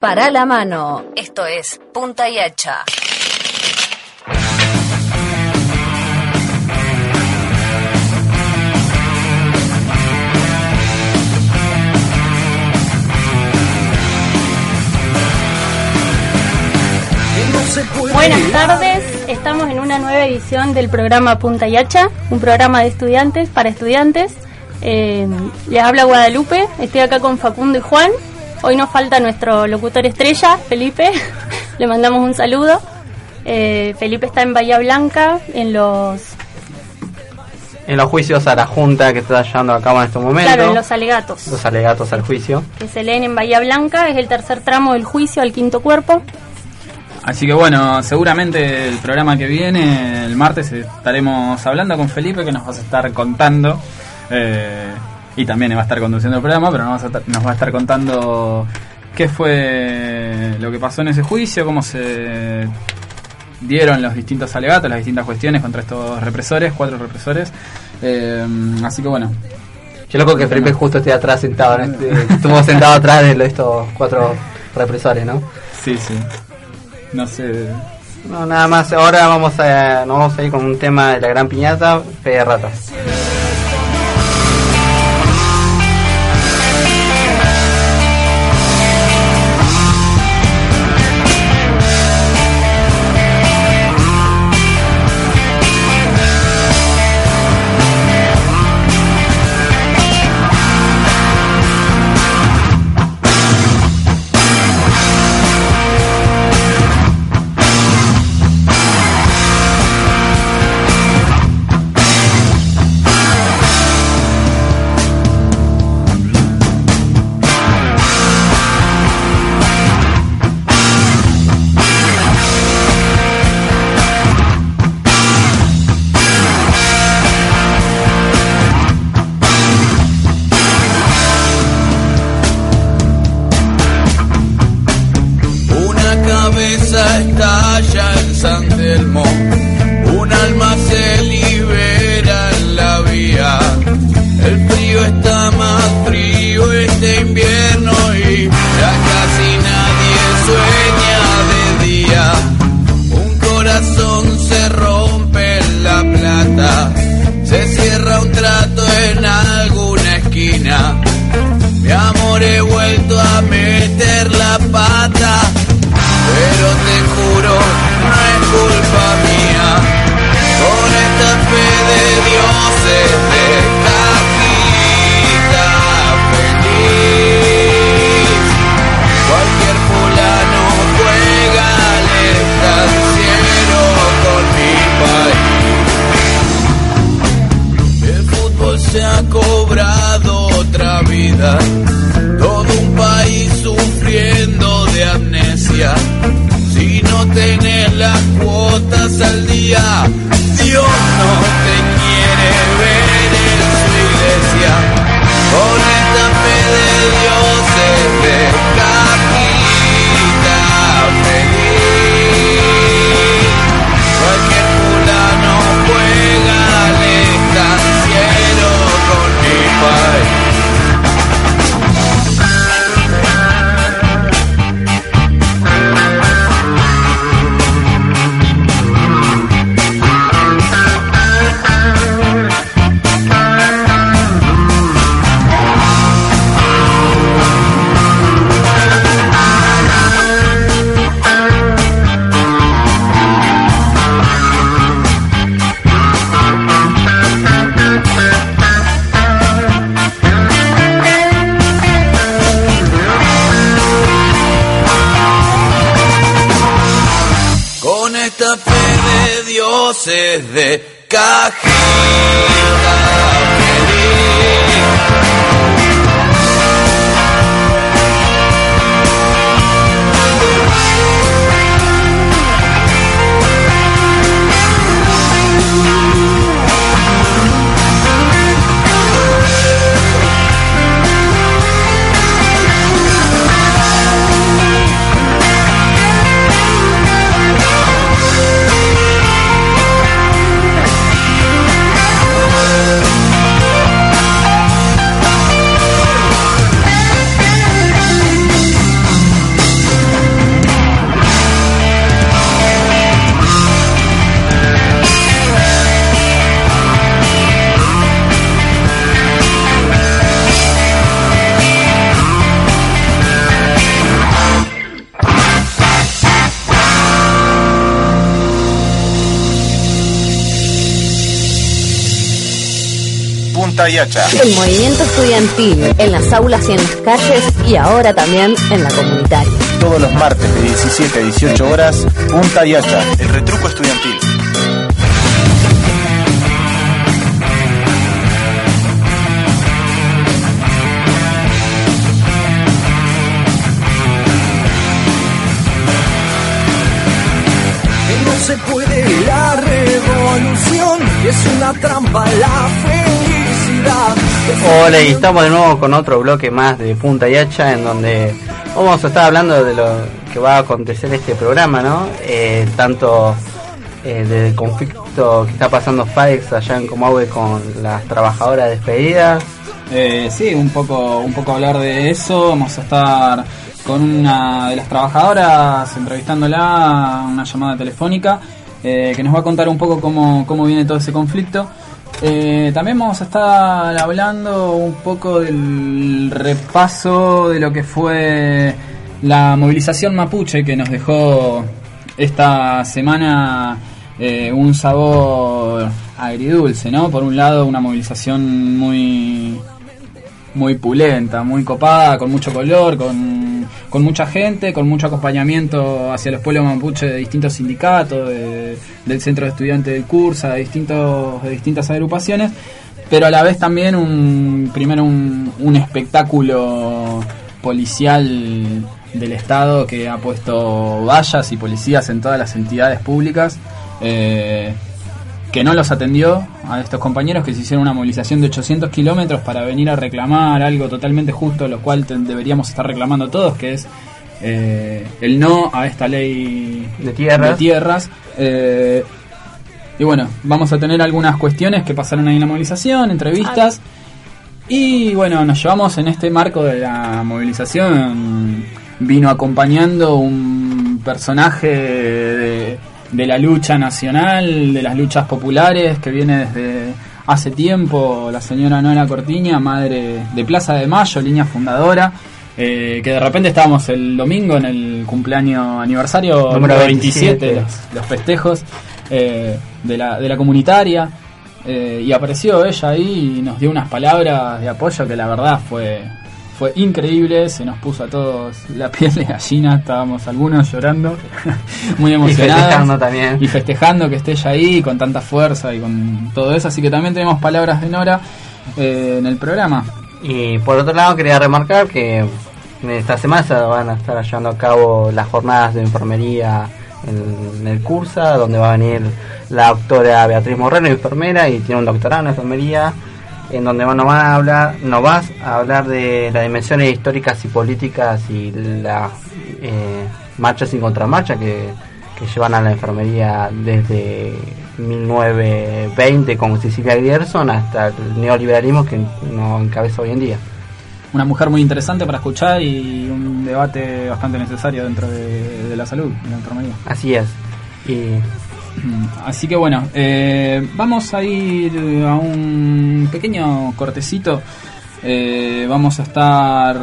Para la mano. Esto es Punta y Hacha. Buenas tardes, estamos en una nueva edición del programa Punta y Hacha, un programa de estudiantes para estudiantes. Eh, les habla Guadalupe, estoy acá con Facundo y Juan. Hoy nos falta nuestro locutor estrella, Felipe. Le mandamos un saludo. Eh, Felipe está en Bahía Blanca, en los en los juicios a la Junta que está llevando a cabo en este momento. Claro, en los alegatos. Los alegatos al juicio. Que se leen en Bahía Blanca, es el tercer tramo del juicio al quinto cuerpo. Así que bueno, seguramente el programa que viene, el martes, estaremos hablando con Felipe que nos va a estar contando. Eh, y también va a estar conduciendo el programa, pero nos va, a nos va a estar contando qué fue lo que pasó en ese juicio, cómo se dieron los distintos alegatos, las distintas cuestiones contra estos represores, cuatro represores. Eh, así que bueno. Qué loco que Felipe justo esté atrás sentado, este, estuvo sentado atrás de estos cuatro represores, ¿no? Sí, sí. No sé. No, nada más. Ahora vamos a, nos vamos a ir con un tema de la gran piñata, fe de ratas. Punta y Hacha. El movimiento estudiantil en las aulas y en las calles y ahora también en la comunitaria. Todos los martes de 17 a 18 horas, Punta y Hacha, el retruco estudiantil. se puede la revolución es una trampa la felicidad. Hola y estamos de nuevo con otro bloque más de Punta y Hacha en donde vamos a estar hablando de lo que va a acontecer este programa, ¿no? Eh, tanto eh, del conflicto que está pasando FAEX allá en Comahue con las trabajadoras despedidas. Eh, sí, un poco, un poco hablar de eso. Vamos a estar con una de las trabajadoras entrevistándola, una llamada telefónica, eh, que nos va a contar un poco cómo, cómo viene todo ese conflicto. Eh, también vamos a estar hablando un poco del repaso de lo que fue la movilización mapuche que nos dejó esta semana eh, un sabor agridulce, ¿no? Por un lado, una movilización muy muy pulenta, muy copada, con mucho color, con con mucha gente, con mucho acompañamiento hacia los pueblos mapuche de distintos sindicatos, del centro de estudiantes del Cursa, de, distintos, de distintas agrupaciones, pero a la vez también un primero un, un espectáculo policial del Estado que ha puesto vallas y policías en todas las entidades públicas. Eh, que no los atendió a estos compañeros que se hicieron una movilización de 800 kilómetros para venir a reclamar algo totalmente justo, lo cual deberíamos estar reclamando todos, que es eh, el no a esta ley de tierras. De tierras. Eh, y bueno, vamos a tener algunas cuestiones que pasaron ahí en la movilización, entrevistas. Y bueno, nos llevamos en este marco de la movilización. Vino acompañando un personaje de de la lucha nacional, de las luchas populares que viene desde hace tiempo, la señora Noela Cortiña, madre de Plaza de Mayo, línea fundadora, eh, que de repente estábamos el domingo en el cumpleaños aniversario número 27, los, festejos eh, de, la, de la comunitaria, eh, y apareció ella ahí y nos dio unas palabras de apoyo que la verdad fue fue increíble, se nos puso a todos la piel de gallina, estábamos algunos llorando, muy emocionados. Y festejando también. Y festejando que esté ella ahí con tanta fuerza y con todo eso. Así que también tenemos palabras de Nora eh, en el programa. Y por otro lado quería remarcar que esta semana se van a estar llevando a cabo las jornadas de enfermería en, el Cursa, donde va a venir la doctora Beatriz Moreno, enfermera, y tiene un doctorado en enfermería en donde nos van a hablar, no vas a hablar de las dimensiones históricas y políticas y las eh, marchas y contramarchas que, que llevan a la enfermería desde 1920 con Cecilia Gerson hasta el neoliberalismo que nos encabeza hoy en día. Una mujer muy interesante para escuchar y un debate bastante necesario dentro de, de la salud y la enfermería. Así es. Y Así que bueno, eh, vamos a ir a un pequeño cortecito. Eh, vamos a estar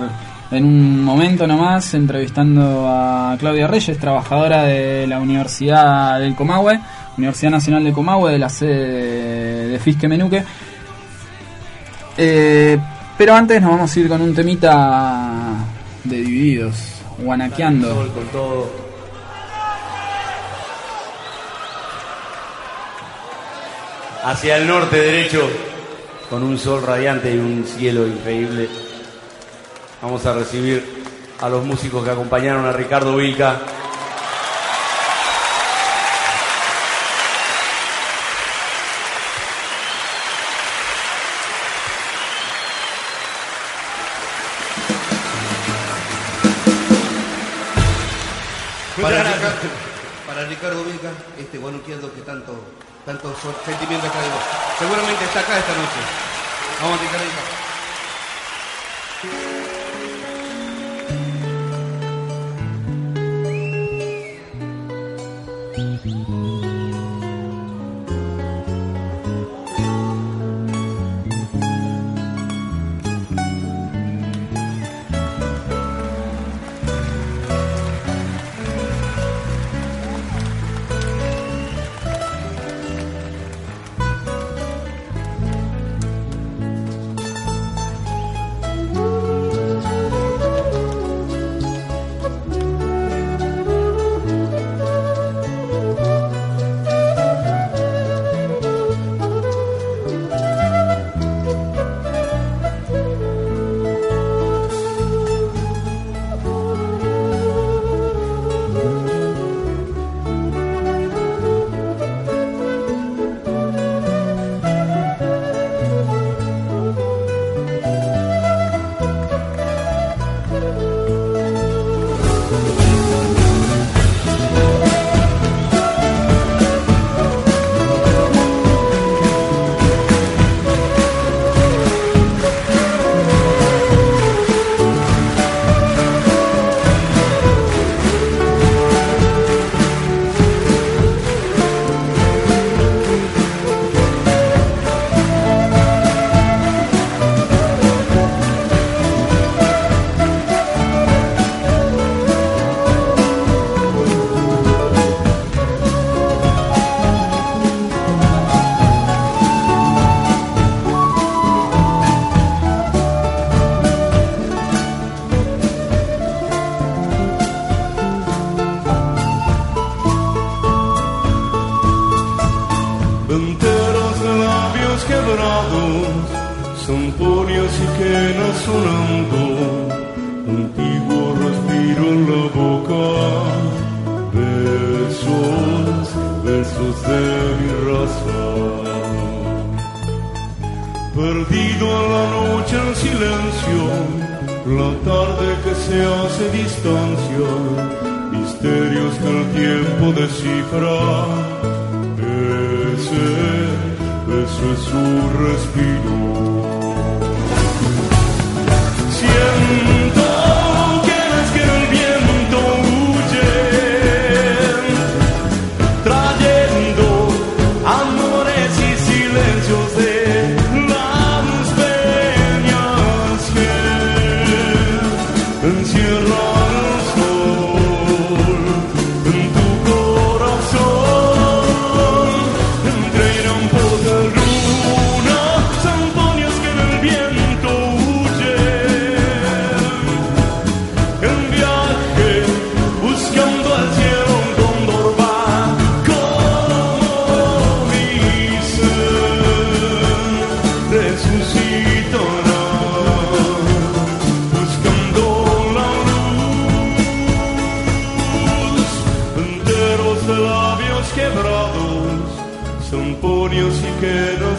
en un momento nomás entrevistando a Claudia Reyes, trabajadora de la Universidad del Comahue, Universidad Nacional de Comahue, de la sede de Fisque Menuque. Eh, pero antes nos vamos a ir con un temita de Divididos, guanaqueando. Con todo hacia el norte derecho, con un sol radiante y un cielo increíble. Vamos a recibir a los músicos que acompañaron a Ricardo Vilca. Sentimientos traídos. Seguramente está acá esta noche. Vamos a mamá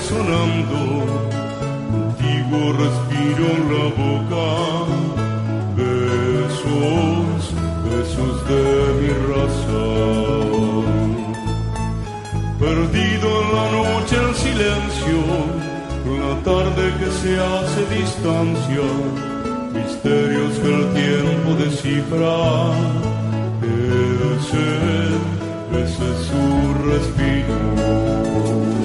resonando, contigo respiro en la boca, besos, besos de mi razón. Perdido en la noche el silencio, con la tarde que se hace distancia, misterios que el tiempo descifra, ese, ese es su respiro.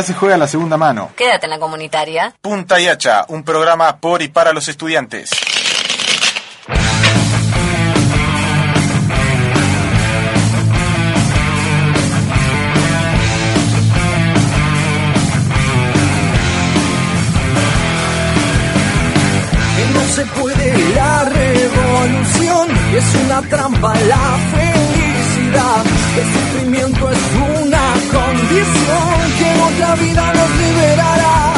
Ya se juega la segunda mano. Quédate en la comunitaria. Punta y Hacha, un programa por y para los estudiantes. que no se puede la revolución es una trampa la felicidad el sufrimiento es una condición otra vida nos liberará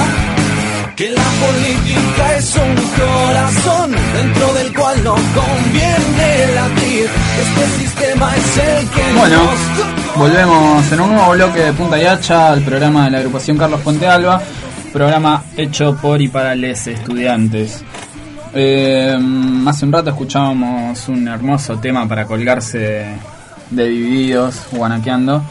que la política es un corazón dentro del cual no conviene latir este sistema es el que Bueno, nos volvemos en un nuevo bloque de Punta y Hacha al programa de la agrupación Carlos Ponte Alba, programa hecho por y para les estudiantes. Eh, hace un rato escuchábamos un hermoso tema para colgarse de divididos, guanaqueando.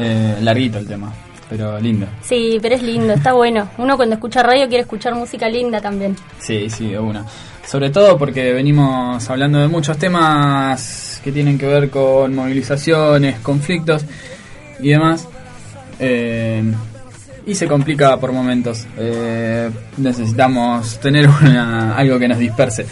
Eh, larguito el tema, pero lindo. Sí, pero es lindo, está bueno. Uno cuando escucha radio quiere escuchar música linda también. Sí, sí, de una. Sobre todo porque venimos hablando de muchos temas que tienen que ver con movilizaciones, conflictos y demás. Eh, y se complica por momentos. Eh, necesitamos tener una- algo que nos disperse.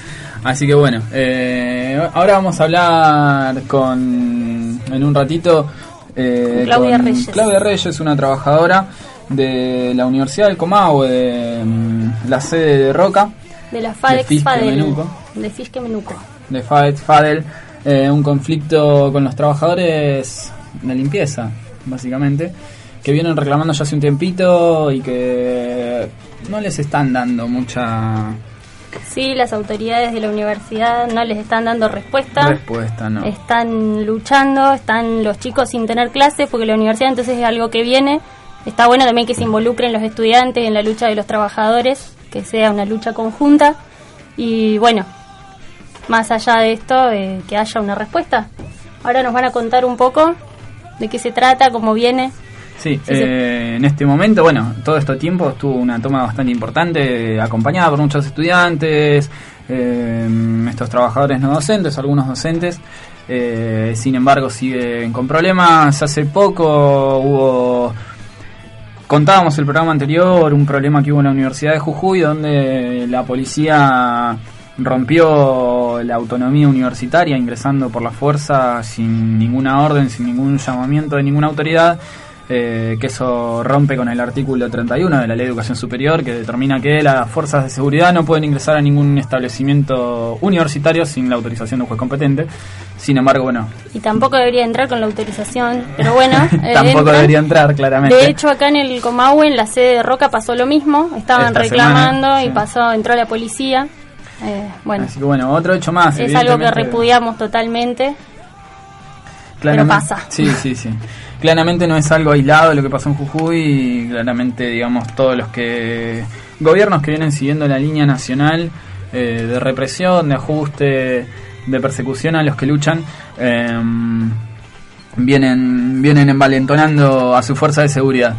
Así que bueno, eh, ahora vamos a hablar con, en un ratito, eh, Claudia Reyes. Claudia Reyes, una trabajadora de la Universidad del Comahue, de mm, la sede de Roca De la De FADEX Fisque Fadel. Menuco. De Fisque Menuco. de FAET Fadel, eh, un conflicto con los trabajadores de limpieza, básicamente, que vienen reclamando ya hace un tiempito y que no les están dando mucha Sí, las autoridades de la universidad no les están dando respuesta. respuesta, ¿no? Están luchando, están los chicos sin tener clases porque la universidad entonces es algo que viene. Está bueno también que se involucren los estudiantes en la lucha de los trabajadores, que sea una lucha conjunta. Y bueno, más allá de esto, eh, que haya una respuesta. Ahora nos van a contar un poco de qué se trata, cómo viene. Sí, Sí, eh, en este momento, bueno, todo este tiempo estuvo una toma bastante importante, acompañada por muchos estudiantes, eh, estos trabajadores no docentes, algunos docentes, eh, sin embargo siguen con problemas. Hace poco hubo, contábamos el programa anterior, un problema que hubo en la Universidad de Jujuy, donde la policía rompió la autonomía universitaria ingresando por la fuerza sin ninguna orden, sin ningún llamamiento de ninguna autoridad, eh, que eso rompe con el artículo 31 de la Ley de Educación Superior que determina que las fuerzas de seguridad no pueden ingresar a ningún establecimiento universitario sin la autorización de un juez competente. Sin embargo, bueno, Y tampoco debería entrar con la autorización, pero bueno. eh, tampoco entran. debería entrar claramente. De hecho, acá en el Comahue, en la sede de Roca, pasó lo mismo. Estaban Esta reclamando semana, y sí. pasó, entró la policía. Eh, bueno, Así que bueno, otro hecho más. es algo que repudiamos totalmente. Claramente- Pero pasa. Sí, sí, sí. Claramente no es algo aislado lo que pasó en Jujuy y claramente, digamos, todos los que gobiernos que vienen siguiendo la línea nacional eh, de represión, de ajuste, de persecución a los que luchan, eh, vienen, vienen envalentonando a su fuerza de seguridad.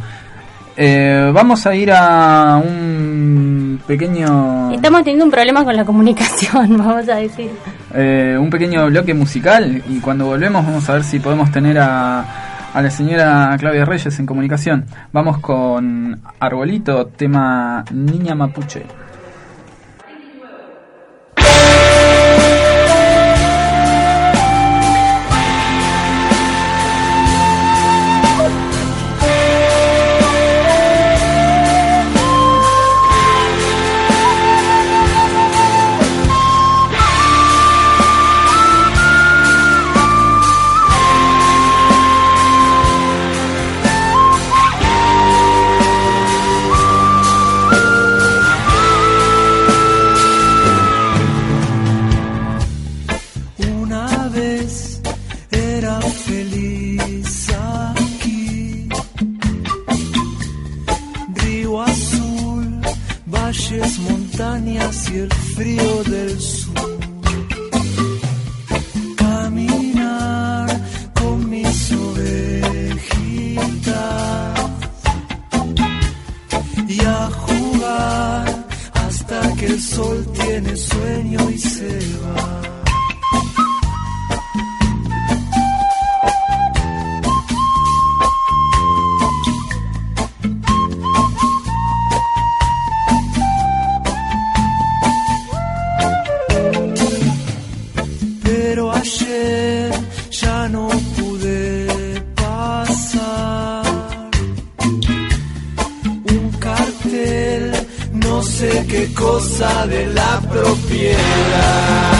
Eh, vamos a ir a un pequeño Estamos teniendo un problema con la comunicación, vamos a decir. eh, un pequeño bloque musical y cuando volvemos vamos a ver si podemos tener a, a la señora Claudia Reyes en comunicación. Vamos con Arbolito, tema Niña Mapuche. sé qué cosa de la propiedad.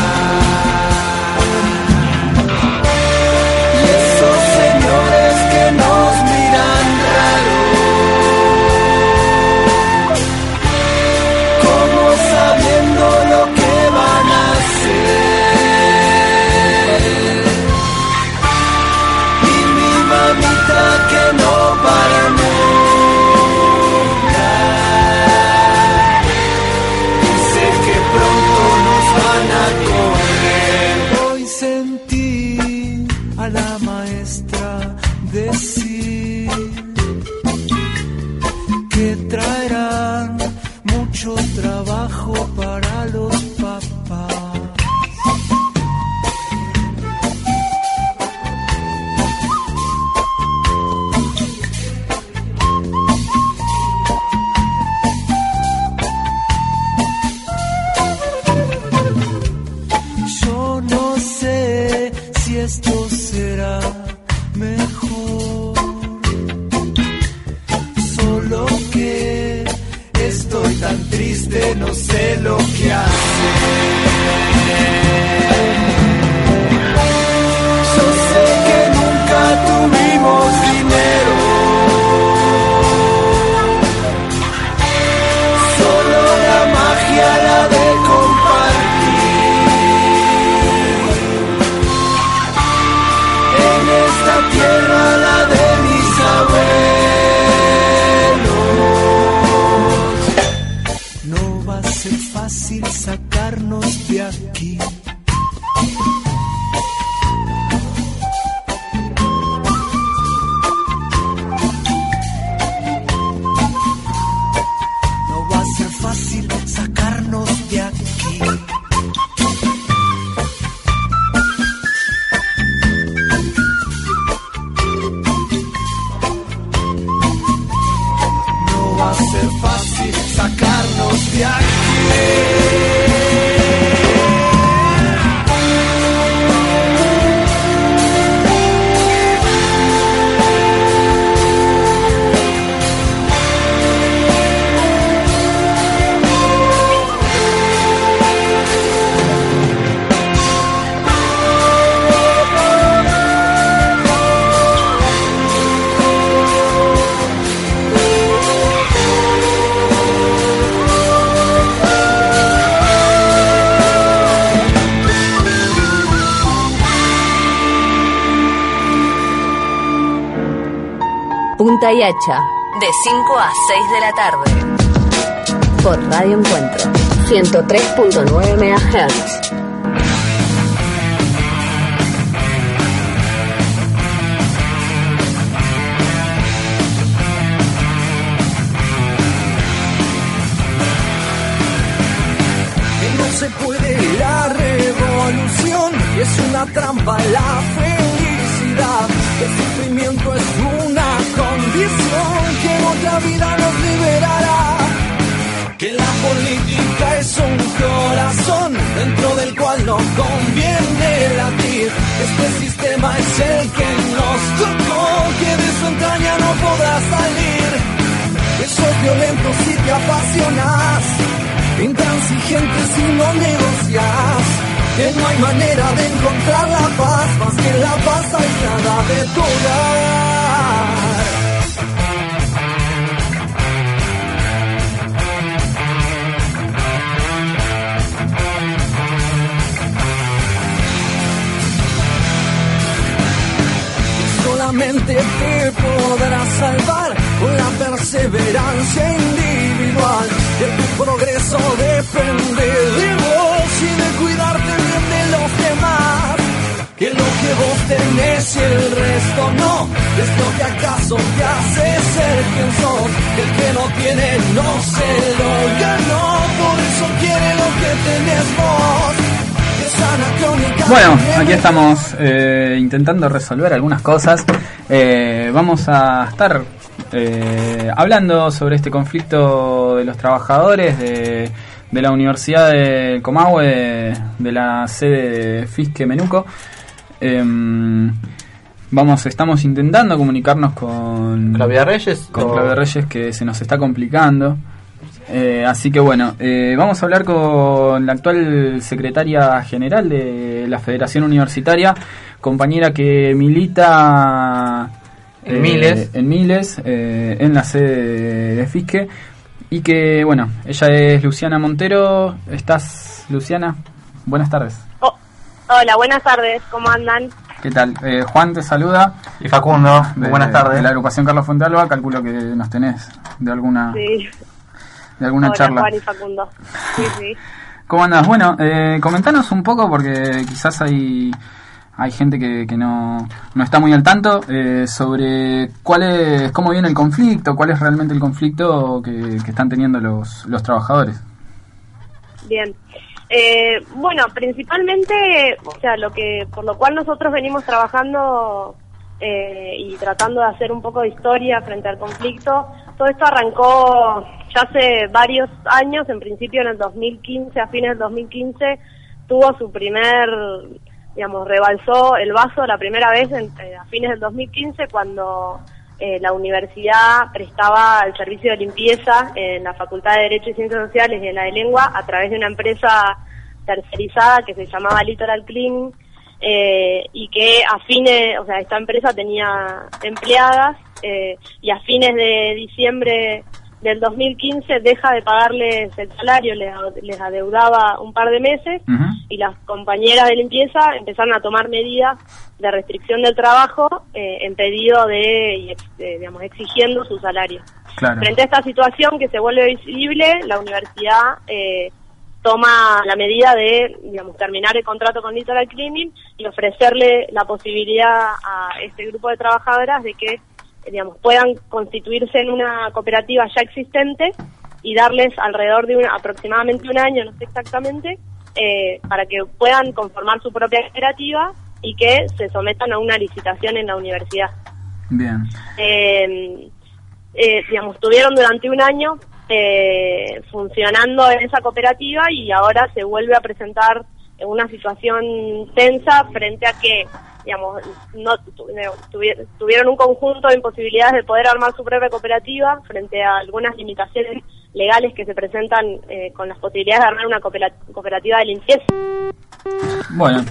Punta y Hacha, De 5 a 6 de la tarde. por Radio Encuentro, 103.9 MHz. no se puede la revolución es una trampa la que en otra vida nos liberará. Que la política es un corazón dentro del cual no conviene latir. Este sistema es el que nos tocó que de su entraña no podrá salir. Esos violentos si te apasionas intransigente si no negocias, que no hay manera de encontrar la paz, más que no se lo ganó, por eso quiere lo que tenés vos. Bueno, aquí estamos eh, intentando resolver algunas cosas. Eh, vamos a estar eh, hablando sobre este conflicto de los trabajadores de, la Universidad de Comahue, de, la sede de Fisque Menuco. Vamos, estamos intentando comunicarnos con Claudia Reyes, con o- Claudia Reyes que se nos está complicando. Eh, así que bueno, eh, vamos a hablar con la actual secretaria general de la Federación Universitaria, compañera que milita En Miles. en Miles, eh, en la sede de Fisque, y que bueno, ella es Luciana Montero. ¿Estás, Luciana? Buenas tardes. Hola, buenas tardes, ¿cómo andan? ¿Qué tal? Eh, Juan te saluda. Y Facundo, de, buenas tardes. De la agrupación Carlos Fontalba, calculo que nos tenés de alguna, Sí, de alguna hola charla. Juan y Facundo. Sí, sí. ¿Cómo andas? Bueno, eh, comentanos un poco porque quizás hay hay gente que, que no, no está muy al tanto eh, sobre cuál es, cómo viene el conflicto, cuál es realmente el conflicto que, que están teniendo los, los trabajadores. Bien. Eh, bueno, principalmente, o sea, lo que por lo cual nosotros venimos trabajando eh, y tratando de hacer un poco de historia frente al conflicto, todo esto arrancó ya hace varios años, en principio en el 2015, a fines del 2015, tuvo su primer, digamos, rebalsó el vaso la primera vez en- eh, a fines del 2015 cuando eh, la universidad prestaba el servicio de limpieza en la Facultad de Derecho y Ciencias Sociales y en la de Lengua a través de una empresa tercerizada que se llamaba Litoral Cleaning eh, y que a fines, o sea, esta empresa tenía empleadas eh, y a fines de diciembre del 2015 deja de pagarles el salario, les, les adeudaba un par de meses y las compañeras de limpieza empezaron a tomar medidas de restricción del trabajo eh, en pedido de, de, digamos, exigiendo su salario. Claro. Frente a esta situación que se vuelve visible, la universidad eh, toma la medida de, digamos, terminar el contrato con Litoral Cleaning y ofrecerle la posibilidad a este grupo de trabajadoras de que, eh, digamos, puedan constituirse en una cooperativa ya existente y darles alrededor de un- aproximadamente un año, no sé exactamente, eh, para que puedan conformar su propia cooperativa y que se sometan a una licitación en la universidad. Bien. Eh, eh, digamos, estuvieron durante un año eh, funcionando en esa cooperativa y ahora se vuelve a presentar en una situación tensa frente a que, digamos, no eh, tuvi- tuvieron un conjunto de imposibilidades de poder armar su propia cooperativa frente a algunas limitaciones legales que se presentan eh, con las posibilidades de armar una coopera- cooperativa de limpieza. Bueno,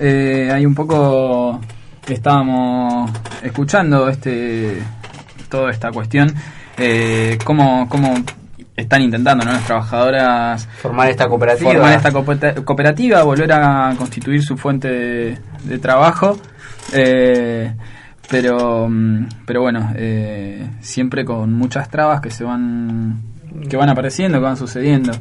eh, hay un poco estábamos escuchando este toda esta cuestión, eh, cómo, cómo están intentando ¿no? las trabajadoras Formar esta cooperativa. formar esta coopera- cooperativa, volver a constituir su fuente de, de trabajo, eh, pero mm, pero bueno, eh, siempre con muchas trabas que se van que van apareciendo, que van sucediendo.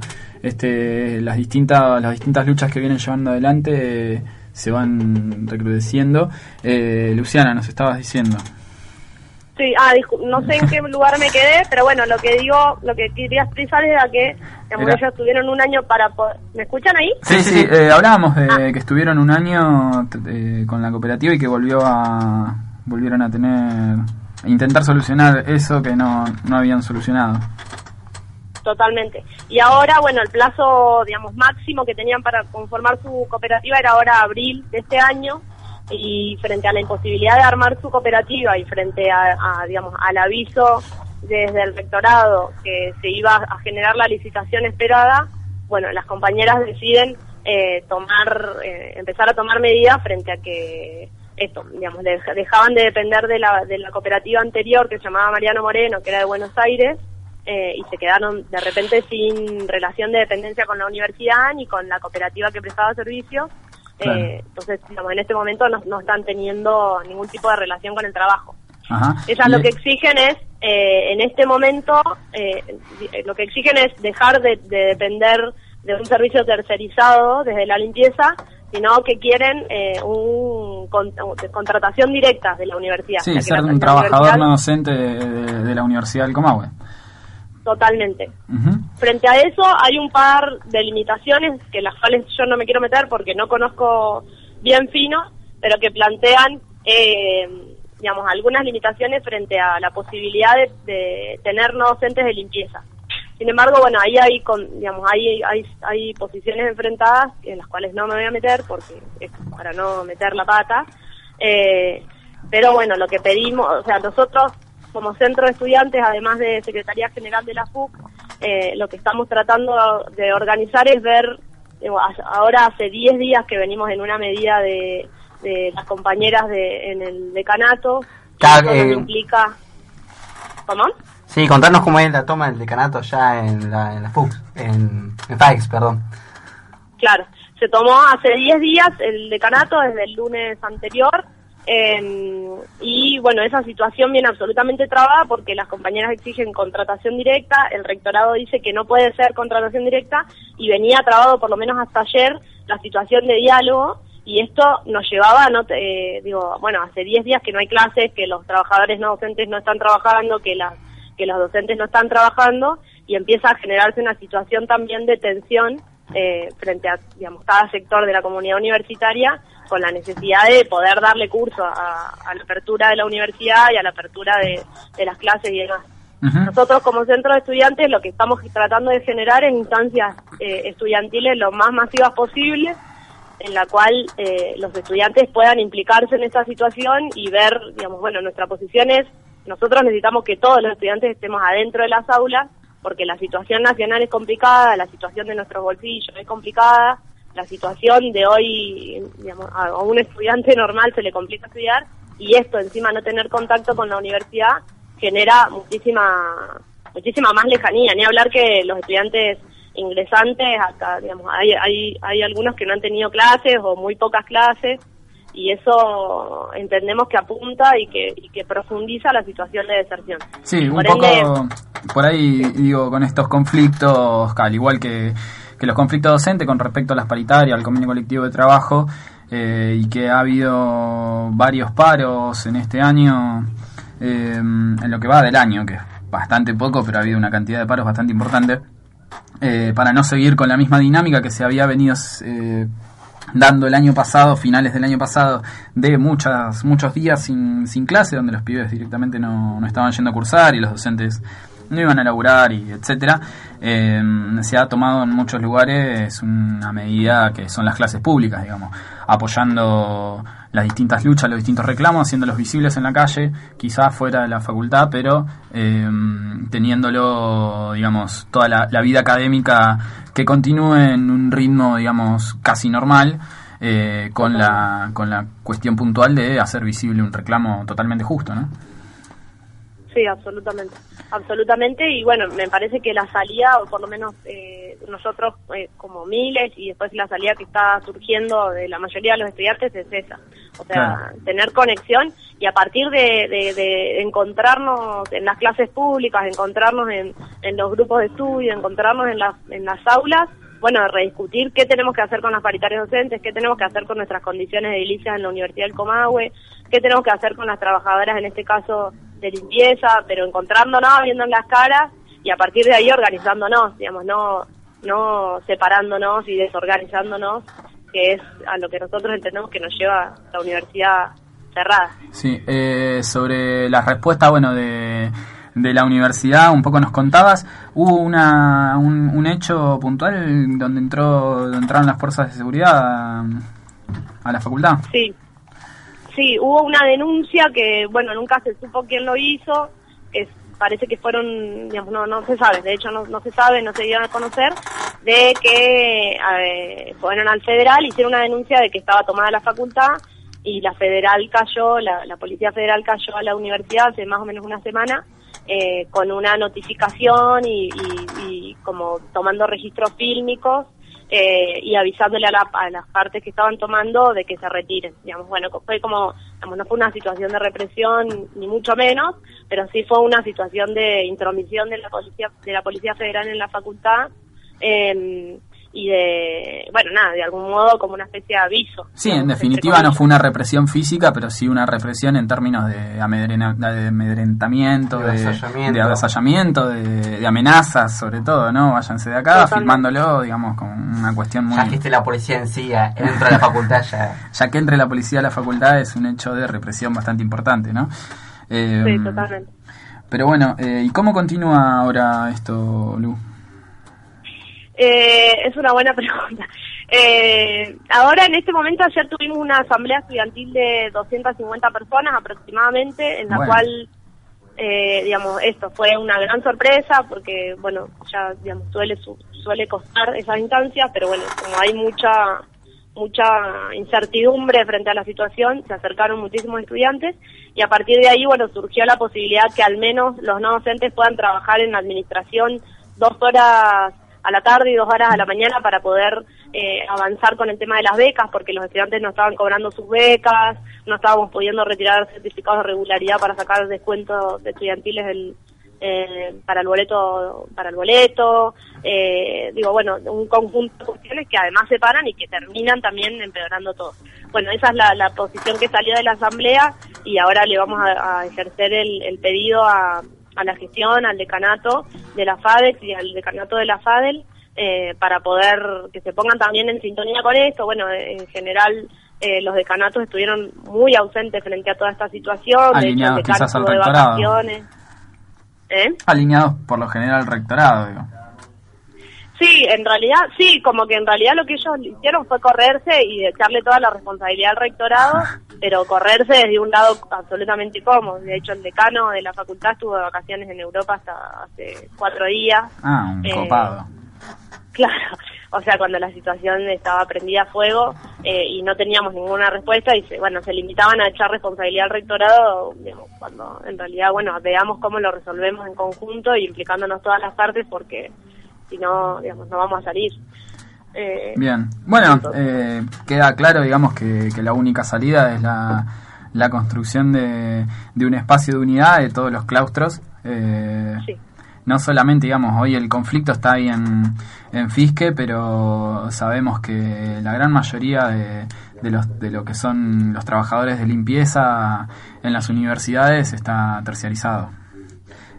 Este, las distintas las distintas luchas que vienen llevando adelante eh, se van recrudeciendo. Eh, Luciana, nos estabas diciendo. Sí, ah, no sé en qué lugar me quedé, pero bueno, lo que digo, lo que quería expresar era que digamos, ellos tuvieron un año para poder... ¿Me escuchan ahí? Sí, sí, eh, hablábamos de que estuvieron un año eh, con la cooperativa y que volvió a volvieron a tener intentar solucionar eso que no, no habían solucionado. Totalmente. Y ahora, bueno, el plazo, digamos, máximo que tenían para conformar su cooperativa era ahora abril de este año y frente a la imposibilidad de armar su cooperativa y frente a, a, digamos, al aviso desde el rectorado que se iba a generar la licitación esperada, bueno, las compañeras deciden eh, tomar, eh, empezar a tomar medidas frente a que esto, digamos, dej- dejaban de depender de la, de la cooperativa anterior que se llamaba Mariano Moreno, que era de Buenos Aires, eh, y se quedaron de repente sin relación de dependencia con la universidad ni con la cooperativa que prestaba servicios. Claro. Eh, entonces, digamos, en este momento no, no están teniendo ningún tipo de relación con el trabajo. Ajá. Ellas lo que exigen es, eh, en este momento, eh, lo que exigen es dejar de, de depender de un servicio tercerizado desde la limpieza, sino que quieren eh, un con- contratación directa de la universidad. O Sí, sea, ser un trabajador no docente de, de la Universidad del Comahue. Totalmente. Frente a eso hay un par de limitaciones que las cuales yo no me quiero meter porque no conozco bien fino, pero que plantean, eh, digamos, algunas limitaciones frente a la posibilidad de, de tener no docentes de limpieza. Sin embargo, bueno, ahí hay, con, digamos, hay, hay, hay posiciones enfrentadas en las cuales no me voy a meter porque es para no meter la pata. Eh, pero bueno, lo que pedimos, o sea, nosotros como centro de estudiantes, además de Secretaría General de la FUC, eh, lo que estamos tratando de organizar es ver, digo, a- ahora hace 10 días que venimos en una medida de, de las compañeras de, en el decanato, esto nos eh, implica... ¿Cómo? Sí, contanos cómo es la toma del decanato ya en la, en la FUX, en, en FAEX, perdón. Claro, se tomó hace 10 días el decanato desde el lunes anterior eh, y bueno, esa situación viene absolutamente trabada porque las compañeras exigen contratación directa, el rectorado dice que no puede ser contratación directa y venía trabado por lo menos hasta ayer la situación de diálogo y esto nos llevaba, no eh, digo, bueno, hace 10 días que no hay clases, que los trabajadores no docentes no están trabajando, que las que los docentes no están trabajando y empieza a generarse una situación también de tensión eh, frente a digamos cada sector de la comunidad universitaria con la necesidad de poder darle curso a, a la apertura de la universidad y a la apertura de, de las clases y demás. Nosotros como centro de estudiantes lo que estamos tratando de generar es instancias eh, estudiantiles lo más masivas posibles en la cual eh, los estudiantes puedan implicarse en esta situación y ver, digamos, bueno, nuestra posición es, nosotros necesitamos que todos los estudiantes estemos adentro de las aulas, porque la situación nacional es complicada, la situación de nuestros bolsillos es complicada, la situación de hoy, digamos, a un estudiante normal se le complica estudiar, y esto encima no tener contacto con la universidad genera muchísima, muchísima más lejanía, ni hablar que los estudiantes ingresantes, hasta, digamos, hay, hay, hay algunos que no han tenido clases o muy pocas clases y eso entendemos que apunta y que, y que profundiza la situación de deserción. Sí, un Por poco ende- por ahí, digo, con estos conflictos, al igual que, que los conflictos docentes con respecto a las paritarias, al convenio colectivo de trabajo, eh, y que ha habido varios paros en este año, eh, en lo que va del año, que es bastante poco, pero ha habido una cantidad de paros bastante importante, eh, para no seguir con la misma dinámica que se había venido eh, dando el año pasado, finales del año pasado, de muchas, muchos días sin, sin clase, donde los pibes directamente no, no estaban yendo a cursar y los docentes no iban a laburar y etcétera, eh, se ha tomado en muchos lugares una medida que son las clases públicas, digamos, apoyando las distintas luchas, los distintos reclamos, haciéndolos visibles en la calle, quizás fuera de la facultad, pero eh, teniéndolo, digamos, toda la, la vida académica que continúe en un ritmo, digamos, casi normal, eh, con la con la cuestión puntual de hacer visible un reclamo totalmente justo, ¿no? Sí, absolutamente. Absolutamente, y bueno, me parece que la salida, o por lo menos eh, nosotros eh, como miles, y después la salida que está surgiendo de la mayoría de los estudiantes es esa. O sea, Claro. tener conexión y a partir de, de- de encontrarnos en las clases públicas, encontrarnos en, en los grupos de estudio, encontrarnos en las, en las aulas, bueno, rediscutir qué tenemos que hacer con las paritarias docentes, qué tenemos que hacer con nuestras condiciones de edilicias en la Universidad del Comahue, qué tenemos que hacer con las trabajadoras, en este caso de limpieza, pero encontrándonos, viendo en las caras y a partir de ahí organizándonos, digamos, no, no separándonos y desorganizándonos, que es a lo que nosotros entendemos que nos lleva la universidad cerrada. Sí, eh, sobre la respuesta, bueno, de, de la universidad, un poco nos contabas, hubo una, un, un hecho puntual donde entró donde entraron las fuerzas de seguridad a, a la facultad. Sí, sí, hubo una denuncia que, bueno, nunca se supo quién lo hizo, que parece que fueron, digamos, no, no se sabe, de hecho no, no se sabe, no se dieron a conocer, de que eh, fueron al federal, hicieron una denuncia de que estaba tomada la facultad y la federal cayó, la, la policía federal cayó a la universidad hace más o menos una semana eh, con una notificación y, y- y como tomando registros fílmicos eh, y avisándole a, la- las partes que estaban tomando de que se retiren. Digamos, bueno, fue como, digamos, no fue una situación de represión ni mucho menos, pero sí fue una situación de intromisión de la policía, de la policía federal en la facultad eh, y de, bueno, nada, de algún modo como una especie de aviso. Sí, en definitiva no fue una represión física, pero sí una represión en términos de, amedrena- de amedrentamiento, De de, avasallamiento. de avasallamiento, de, de amenazas sobre todo, ¿no? Váyanse de acá, Totalmente. filmándolo, digamos, con una cuestión muy... Ya que esté la policía en sí de la facultad ya. ya que entre la policía a la facultad es un hecho de represión bastante importante, ¿no? Eh, Sí, totalmente. Pero bueno, eh, ¿y cómo continúa ahora esto, Lu? Eh, es una buena pregunta. Eh, ahora, en este momento, ayer tuvimos una asamblea estudiantil de 250 personas aproximadamente, en la Bueno. cual eh, digamos, esto fue una gran sorpresa porque, bueno, ya, digamos, suele, su- suele costar esas instancias, pero bueno, como hay mucha mucha incertidumbre frente a la situación, se acercaron muchísimos estudiantes y a partir de ahí, bueno, surgió la posibilidad que al menos los no docentes puedan trabajar en la administración dos horas a la tarde y dos horas a la mañana para poder eh, avanzar con el tema de las becas, porque los estudiantes no estaban cobrando sus becas, no estábamos pudiendo retirar certificados de regularidad para sacar descuentos de estudiantiles del, eh, para el boleto para el boleto. Eh, digo bueno un conjunto de cuestiones que además se paran y que terminan también empeorando todo. Bueno esa es la, posición que salió de la asamblea y ahora le vamos a, ejercer el, el pedido a la gestión al decanato de la FADEX y al decanato de la FADEL eh, para poder que se pongan también en sintonía con esto bueno en general eh, los decanatos estuvieron muy ausentes frente a toda esta situación de hecho, Alineados quizás al de rectorado. vacaciones ¿Eh? Alineados por lo general al rectorado, digo. Sí, en realidad, sí, como que en realidad lo que ellos hicieron fue correrse y echarle toda la responsabilidad al rectorado, pero correrse desde un lado absolutamente cómodo. De hecho, el decano de la facultad estuvo de vacaciones en Europa hasta hace cuatro días. Ah, un Eh, copado. Claro, o sea, cuando la situación estaba prendida a fuego eh, y no teníamos ninguna respuesta y se, bueno, se limitaban a echar responsabilidad al rectorado, digamos, cuando en realidad, bueno, veamos cómo lo resolvemos en conjunto y implicándonos todas las partes porque si no, digamos, no vamos a salir. Eh, Bien. Bueno, eh, queda claro, digamos, que, que la única salida es la, la construcción de, de un espacio de unidad de todos los claustros. Eh, No solamente, digamos, hoy el conflicto está ahí en, en Fisque, pero sabemos que la gran mayoría de, de, los, de lo que son los trabajadores de limpieza en las universidades está terciarizado.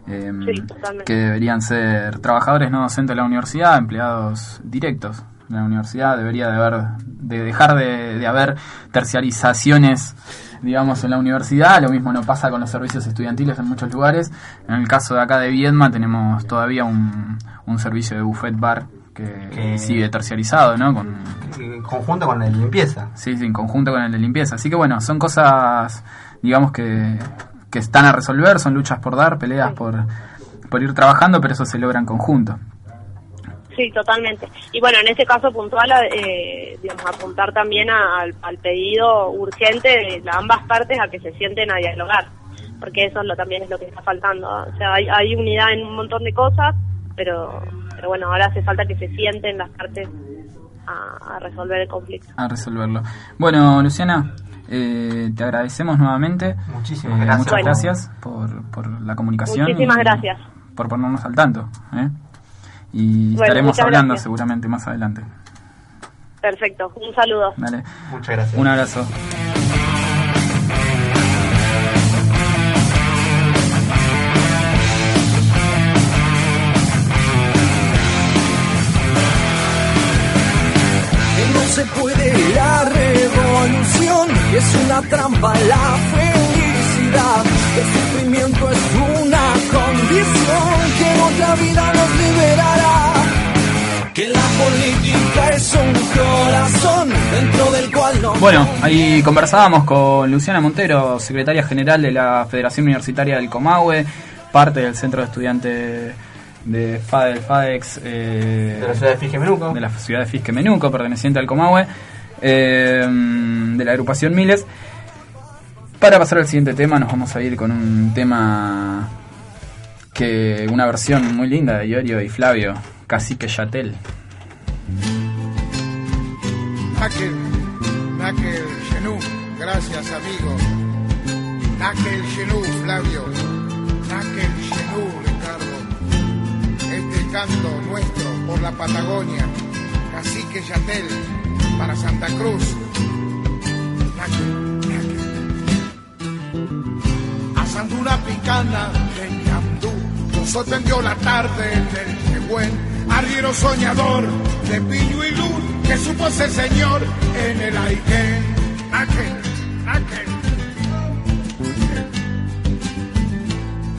Eh, Sí, que deberían ser trabajadores no docentes de la universidad, empleados directos de la universidad, debería de haber, de dejar de, de haber terciarizaciones digamos en la universidad, lo mismo no pasa con los servicios estudiantiles en muchos lugares, en el caso de acá de Viedma tenemos todavía un, un servicio de buffet bar que, Que- sigue terciarizado, ¿no? Con, En conjunto con el de limpieza. Sí, sí, en conjunto con el de limpieza. Así que bueno, son cosas, digamos, que, que están a resolver, son luchas por dar, peleas por, por ir trabajando, pero eso se logra en conjunto. Sí, totalmente. Y bueno, en este caso puntual, eh, digamos, apuntar también a- al, al pedido urgente de ambas partes a que se sienten a dialogar, porque eso es lo, también es lo que está faltando. O sea, hay, hay unidad en un montón de cosas, pero, pero bueno, ahora hace falta que se sienten las partes a, a resolver el conflicto. A resolverlo. Bueno, Luciana, eh, te agradecemos nuevamente. Muchísimas Eh, gracias. Muchas Bueno. gracias por, por la comunicación. Muchísimas y gracias. Por ponernos al tanto. ¿eh? Y Bueno, estaremos hablando gracias. seguramente más adelante. Perfecto, un saludo. Dale. Muchas gracias. Un abrazo. no se puede la revolución es una trampa la felicidad. El sufrimiento es una condición que en otra vida nos liberará. Que la política es un corazón dentro del cual no Bueno, ahí conversábamos con Luciana Montero, secretaria general de la Federación Universitaria del Comahue, parte del Centro de Estudiantes de FADEL, FADEX, eh, De la ciudad de Fisque Menuco. de la ciudad de Fisque Menuco, perteneciente al Comahue, eh, de la agrupación Miles. Para pasar al siguiente tema, nos vamos a ir con un tema que una versión muy linda de Iorio y Flavio, Cacique Yatel. Nakel, Nakel Genú, gracias amigo. Nakel Genú, Flavio. Nakel Genú, Ricardo. Este canto nuestro por la Patagonia. Cacique Yatel, para Santa Cruz. Asando una picana en Yamdú. Nos sorprendió la tarde del Tehuen. Arriero soñador de Piño y Luz que supo ser señor en el. Nakel, Nakel.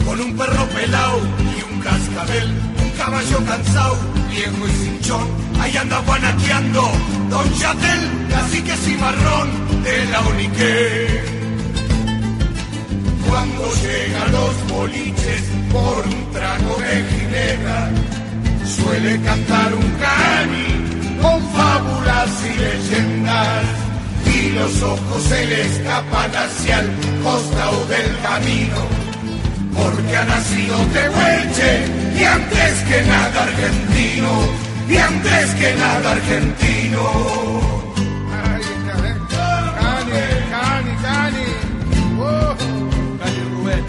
Con un perro pelao y un cascabel, un caballo cansado, viejo y ahí anda guanaqueando Don Chatel, cacique cimarrón de la Unique. Cuando llegan los boliches por un trago de ginebra. Suele cantar un cani con fábulas y leyendas. Y los ojos se le escapan hacia el costado del camino. Porque ha nacido Tehuelche y antes que nada argentino. Y antes que nada argentino. Cani, Cani, Cani. Oh. Cani Rubén.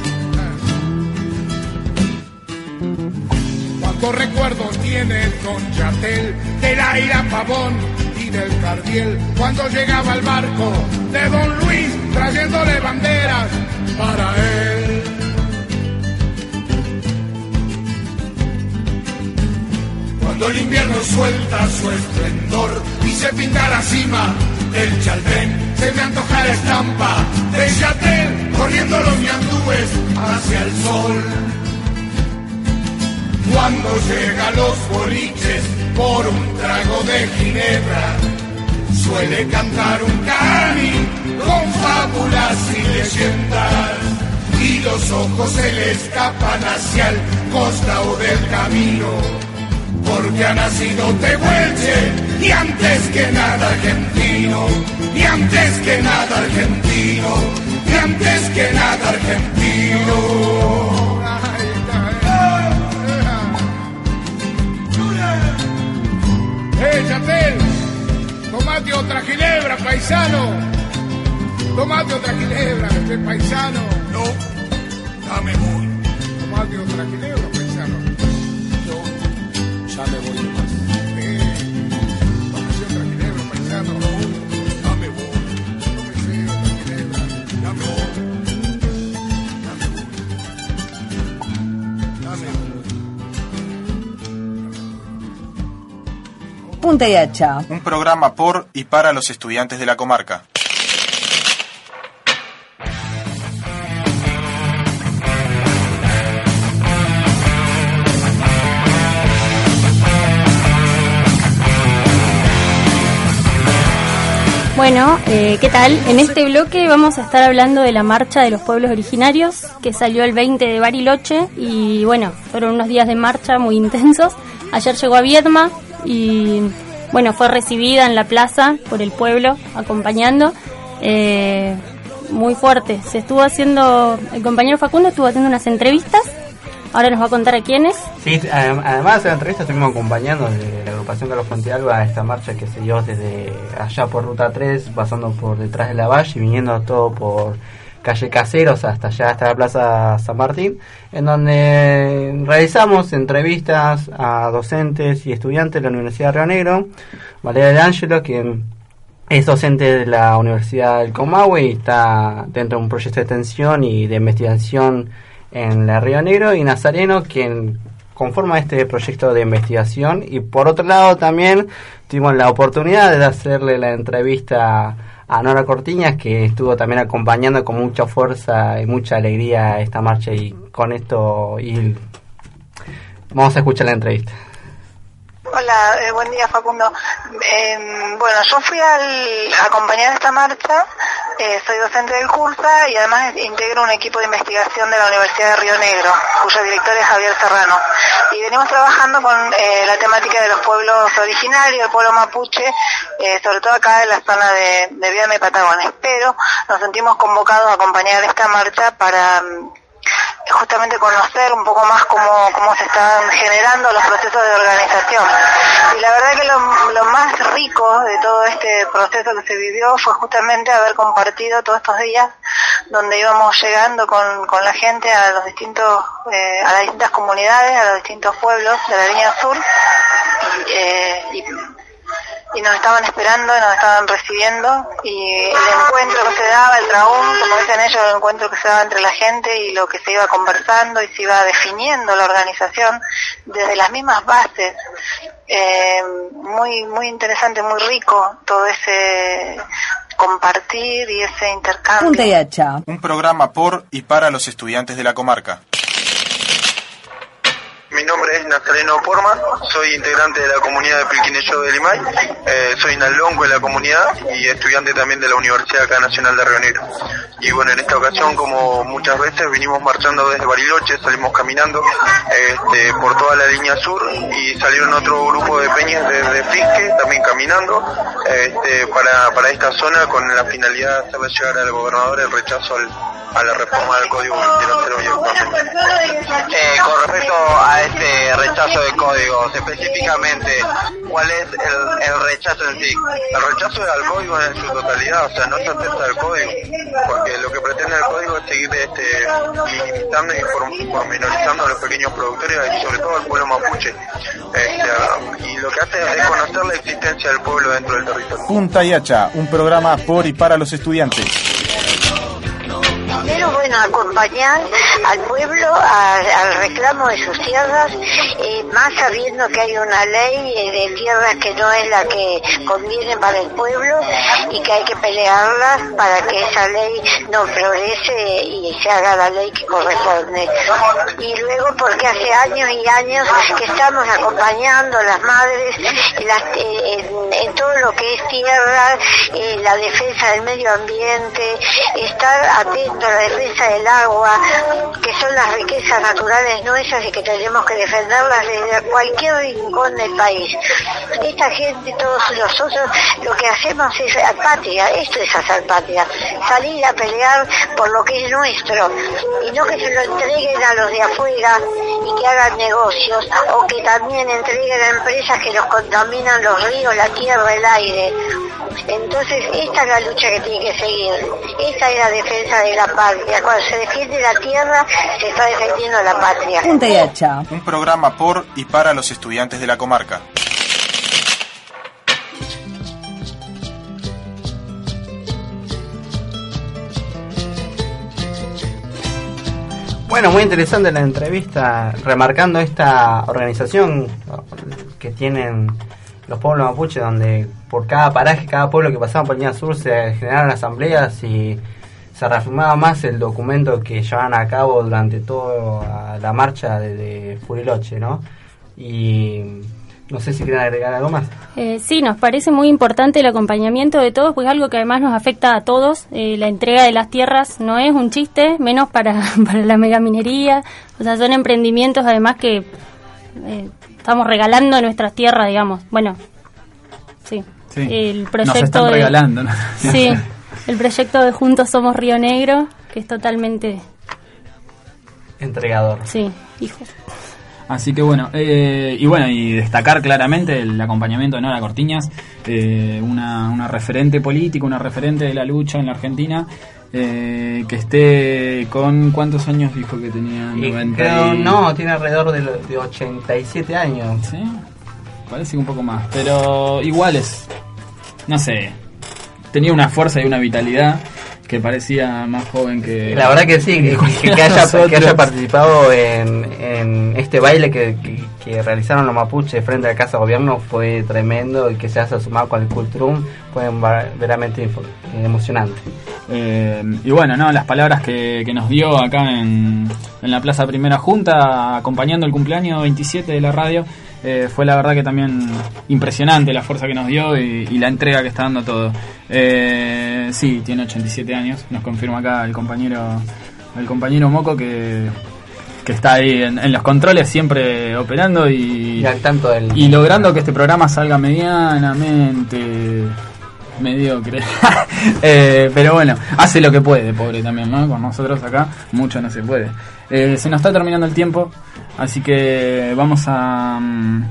Cuántos recuerdos tiene Don Yatel de la ira Pavón y del Cardiel cuando llegaba el barco de Don Luis trayéndole banderas para él. Cuando el invierno suelta su esplendor y se pinta la cima del chaldén, se me antoja la estampa de Yatel corriendo los ñandúes hacia el sol. Cuando llega los boliches por un trago de ginebra, suele cantar un cani con fábulas y leyendas. Y los ojos se le escapan hacia el costado del camino porque ha nacido Tehuelche y antes que nada argentino, y antes que nada argentino, y antes que nada argentino. ¡Eh, Yatel! Tomate otra ginebra, paisano. Tomate otra ginebra, este paisano. No, dame voy. Tomate otra ginebra, voy. Punta y Hacha. Un programa por y para los estudiantes de la comarca. Bueno, eh, ¿qué tal? En este bloque vamos a estar hablando de la marcha de los pueblos originarios que salió el 20 de Bariloche y bueno, fueron unos días de marcha muy intensos. Ayer llegó a Viedma y bueno, fue recibida en la plaza por el pueblo acompañando. Eh, muy fuerte. Se estuvo haciendo, el compañero Facundo estuvo haciendo unas entrevistas. Ahora nos va a contar a quiénes. Sí, adem- además de la entrevista estuvimos acompañando de la agrupación Carlos Fuentealba a esta marcha que se dio desde allá por Ruta 3, pasando por detrás de la valle y viniendo todo por calle Caseros hasta allá, hasta la Plaza San Martín, en donde realizamos entrevistas a docentes y estudiantes de la Universidad de Río Negro, Valeria de Angelo, quien es docente de la Universidad del Comahue y está dentro de un proyecto de extensión y de investigación en la Río Negro y Nazareno quien conforma este proyecto de investigación y por otro lado también tuvimos la oportunidad de hacerle la entrevista a Nora Cortiñas que estuvo también acompañando con mucha fuerza y mucha alegría esta marcha y con esto y vamos a escuchar la entrevista. Hola, eh, buen día Facundo. Eh, bueno, yo fui al, a acompañar esta marcha, eh, soy docente del CURSA y además integro un equipo de investigación de la Universidad de Río Negro, cuyo director es Javier Serrano. Y venimos trabajando con eh, la temática de los pueblos originarios, el pueblo mapuche, eh, sobre todo acá en la zona de, de y Patagones. Pero nos sentimos convocados a acompañar esta marcha para... mm, justamente conocer un poco más cómo, cómo se están generando los procesos de organización. Y la verdad que lo, más rico de todo este proceso que se vivió fue justamente haber compartido todos estos días donde íbamos llegando con, con la gente a los distintos, eh, a las distintas comunidades, a los distintos pueblos de la línea sur eh, y nos estaban esperando, nos estaban recibiendo y el encuentro que se daba, el traún, como dicen ellos, el encuentro que se daba entre la gente y lo que se iba conversando y se iba definiendo la organización desde las mismas bases. Eh, muy, muy interesante, muy rico todo ese compartir y ese intercambio. Y. Un programa por y para los estudiantes de la comarca. Mi nombre es Nazareno Porma, soy integrante de la comunidad de Pilquineyo de Limay, eh, soy nalonco de la comunidad y estudiante también de la Universidad acá Nacional de Río Negro. Y bueno, en esta ocasión, como muchas veces, vinimos marchando desde Bariloche, salimos caminando este, por toda la línea sur y salieron otro grupo de peñas desde Fisque, también caminando, este, para, para esta zona con la finalidad de hacerle llegar al gobernador el rechazo a la reforma del Código 2008 Eh, con respecto a este rechazo de códigos, específicamente, ¿cuál es el, el rechazo en sí? El rechazo al código en su totalidad, o sea, no se acepta el código, porque lo que pretende el código es seguir este, limitando y por- pormenorizando a los pequeños productores y sobre todo al pueblo mapuche. Este, y lo que hace es desconocer la existencia del pueblo dentro del territorio. Punta y Hacha, un programa por y para los estudiantes. Bueno, acompañar al pueblo al reclamo de sus tierras, eh, más sabiendo que hay una ley de tierras que no es la que conviene para el pueblo y que hay que pelearla para que esa ley no progrese y se haga la ley que corresponde. Y luego porque hace años y años que estamos acompañando a las madres eh, en, en todo lo que es tierra, eh, la defensa del medio ambiente, estar atento a la defensa del agua, que son las riquezas naturales nuestras y que tenemos que defenderlas desde cualquier rincón del país. Esta gente, todos nosotros, lo que hacemos es patria, esto es hacer patria, salir a pelear por lo que es nuestro y no que se lo entreguen a los de afuera y que hagan negocios o que también entreguen a empresas que nos contaminan los ríos, la tierra, el aire. Entonces, esta es la lucha que tiene que seguir. Esta es la defensa de la patria. Cuando se defiende la tierra, se está defendiendo la patria. Punta y Hacha. Un programa por y para los estudiantes de la comarca. Bueno, muy interesante la entrevista, remarcando esta organización que tienen los pueblos mapuche, donde por cada paraje, cada pueblo que pasaba por línea sur se generaron asambleas y se reafirmaba más el documento que llevaban a cabo durante toda la marcha desde Furiloche, ¿no? Y no sé si quieren agregar algo más. Eh, sí, nos parece muy importante el acompañamiento de todos, pues es algo que además nos afecta a todos. Eh, la entrega de las tierras no es un chiste, menos para, para la megaminería. O sea, son emprendimientos además que eh, estamos regalando nuestras tierras, digamos. Bueno, sí. Sí. El Nos proyecto están de- regalando. ¿no? Sí, el proyecto de Juntos Somos Río Negro, que es totalmente, Entregador. sí, hijos. Así que bueno, eh, y bueno, y destacar claramente el acompañamiento de Nora Cortiñas, eh, una, una referente política, una referente de la lucha en la Argentina, eh, que esté con cuántos años dijo que tenía Y 90 creo, y- no, tiene alrededor de, lo- de 87 años. Sí, parece que un poco más, pero igual es, no sé, tenía una fuerza y una vitalidad que parecía más joven que... La verdad que sí, que, haya, que haya participado en, en este baile que, realizaron los mapuches frente a la Casa Gobierno fue tremendo y que se haya sumado con el Culturum fue info- emocionante. Eh, y bueno, no, las palabras que, que nos dio acá en, en la Plaza Primera Junta, acompañando el cumpleaños 27 de la radio, eh, fue la verdad que también impresionante la fuerza que nos dio y, y la entrega que está dando todo. Eh, sí, tiene 87 años, nos confirma acá el compañero, el compañero Moco que, que está ahí en, en los controles siempre operando y, Y al tanto del... y logrando que este programa salga medianamente mediocre. Eh, pero bueno, hace lo que puede, pobre también, ¿no? Con nosotros acá mucho no se puede. Eh, se nos está terminando el tiempo, así que vamos a, mm,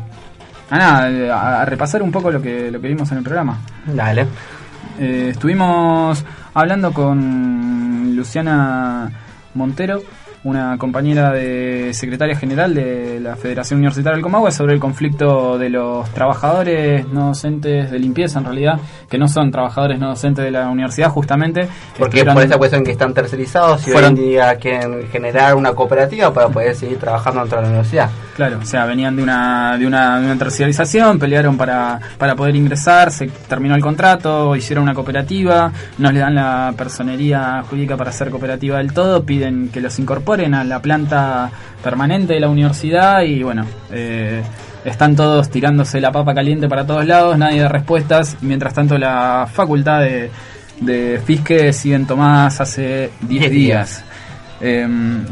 a nada, a, a repasar un poco lo que, lo que vimos en el programa. Dale. Eh, estuvimos hablando con Luciana Montero, una compañera de secretaria general de la Federación Universitaria del Comahue, sobre el conflicto de los trabajadores no docentes de limpieza, en realidad, que no son trabajadores no docentes de la universidad, justamente. Porque por esa cuestión que están tercerizados y Fueron- hoy en día quieren generar una cooperativa para poder seguir trabajando dentro de la universidad. Claro, o sea, venían de una, de una, de una terciarización, pelearon para, para poder ingresar, se terminó el contrato, hicieron una cooperativa, no le dan la personería jurídica para ser cooperativa del todo, piden que los incorporen a la planta permanente de la universidad y bueno, eh, están todos tirándose la papa caliente para todos lados, nadie da respuestas, y mientras tanto la facultad de, de Fisque siguen tomadas hace 10 días. Eh,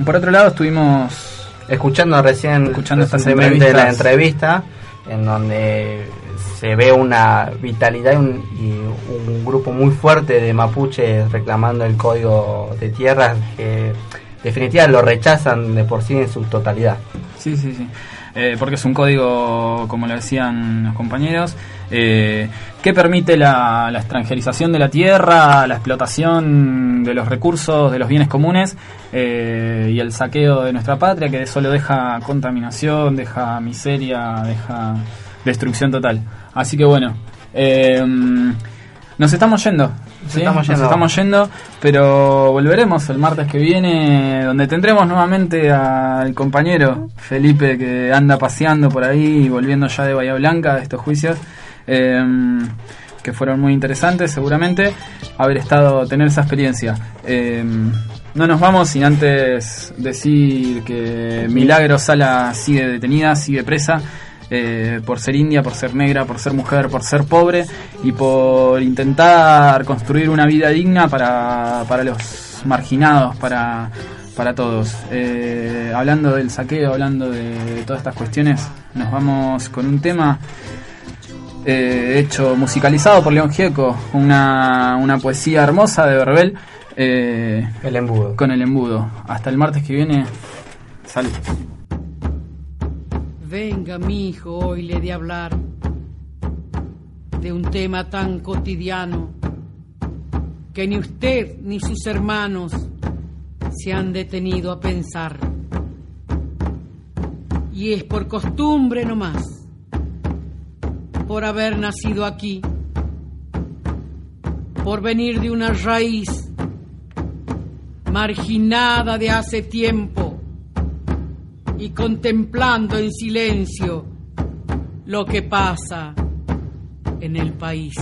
por otro lado, estuvimos escuchando recién escuchando recientemente la entrevista en donde se ve una vitalidad y un, y un grupo muy fuerte de mapuches reclamando el código de tierras que definitivamente lo rechazan de por sí en su totalidad. Sí, sí, sí. Eh, porque es un código, como lo decían los compañeros, eh, que permite la, la, extranjerización de la tierra, la explotación de los recursos, de los bienes comunes eh, y el saqueo de nuestra patria, que solo deja contaminación, deja miseria, deja destrucción total. Así que bueno, eh, nos estamos yendo. ¿sí? Estamos yendo. Nos estamos yendo, pero volveremos el martes que viene, donde tendremos nuevamente al compañero Felipe que anda paseando por ahí, volviendo ya de Bahía Blanca de estos juicios. Eh, que fueron muy interesantes seguramente haber estado tener esa experiencia eh, no nos vamos sin antes decir que Milagro Sala sigue detenida sigue presa eh, por ser india, por ser negra, por ser mujer, por ser pobre y por intentar construir una vida digna para, para los marginados, para, para todos. Eh, hablando del saqueo, hablando de todas estas cuestiones, nos vamos con un tema eh, hecho musicalizado por León Gieco, una, una poesía hermosa de Verbel. el embudo. Con el embudo. Hasta el martes que viene. Salud. Venga, mi hijo, hoy le de hablar de un tema tan cotidiano que ni usted ni sus hermanos se han detenido a pensar. Y es por costumbre nomás, por haber nacido aquí, por venir de una raíz marginada de hace tiempo y contemplando en silencio lo que pasa en el país.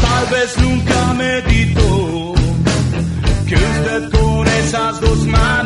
Tal vez nunca meditó que usted con esas dos manos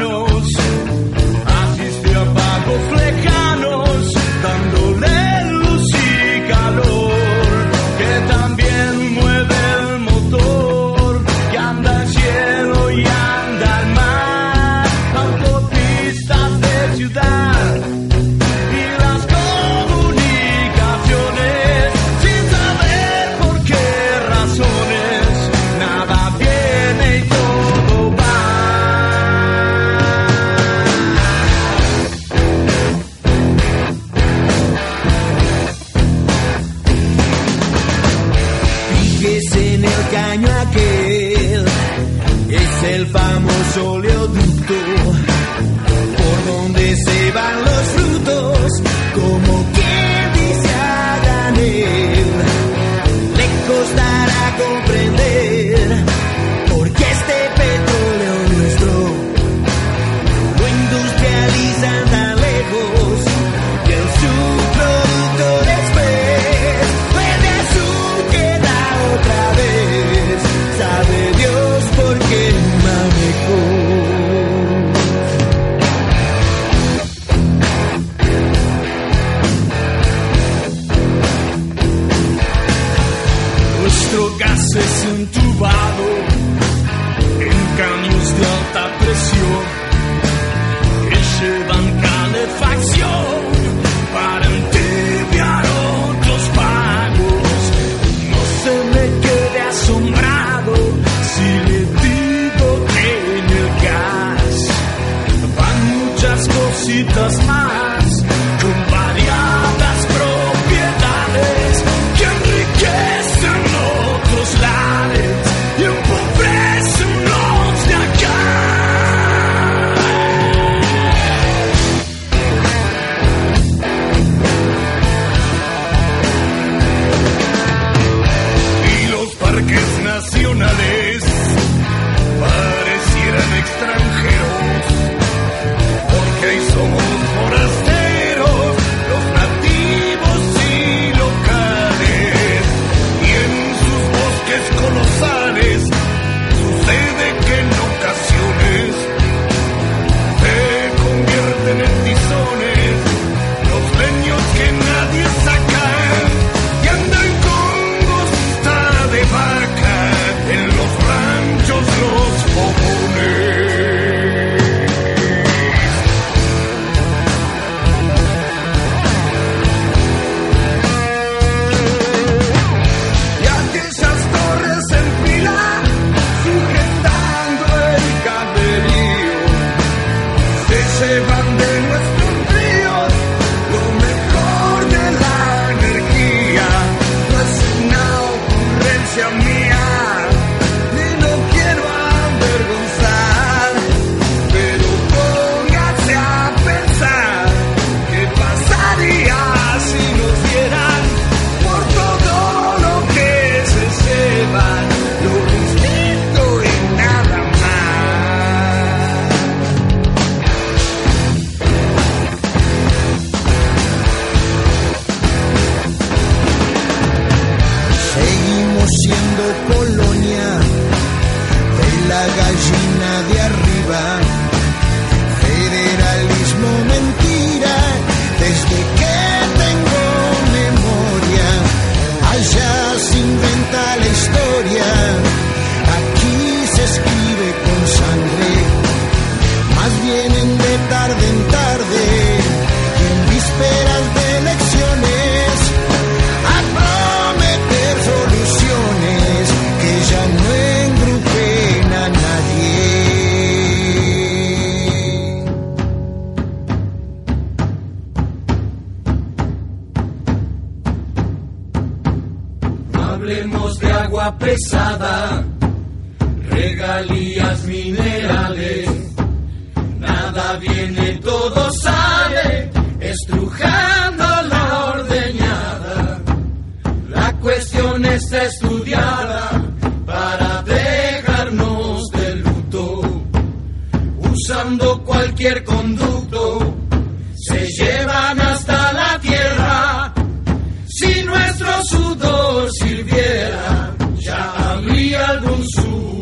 sul.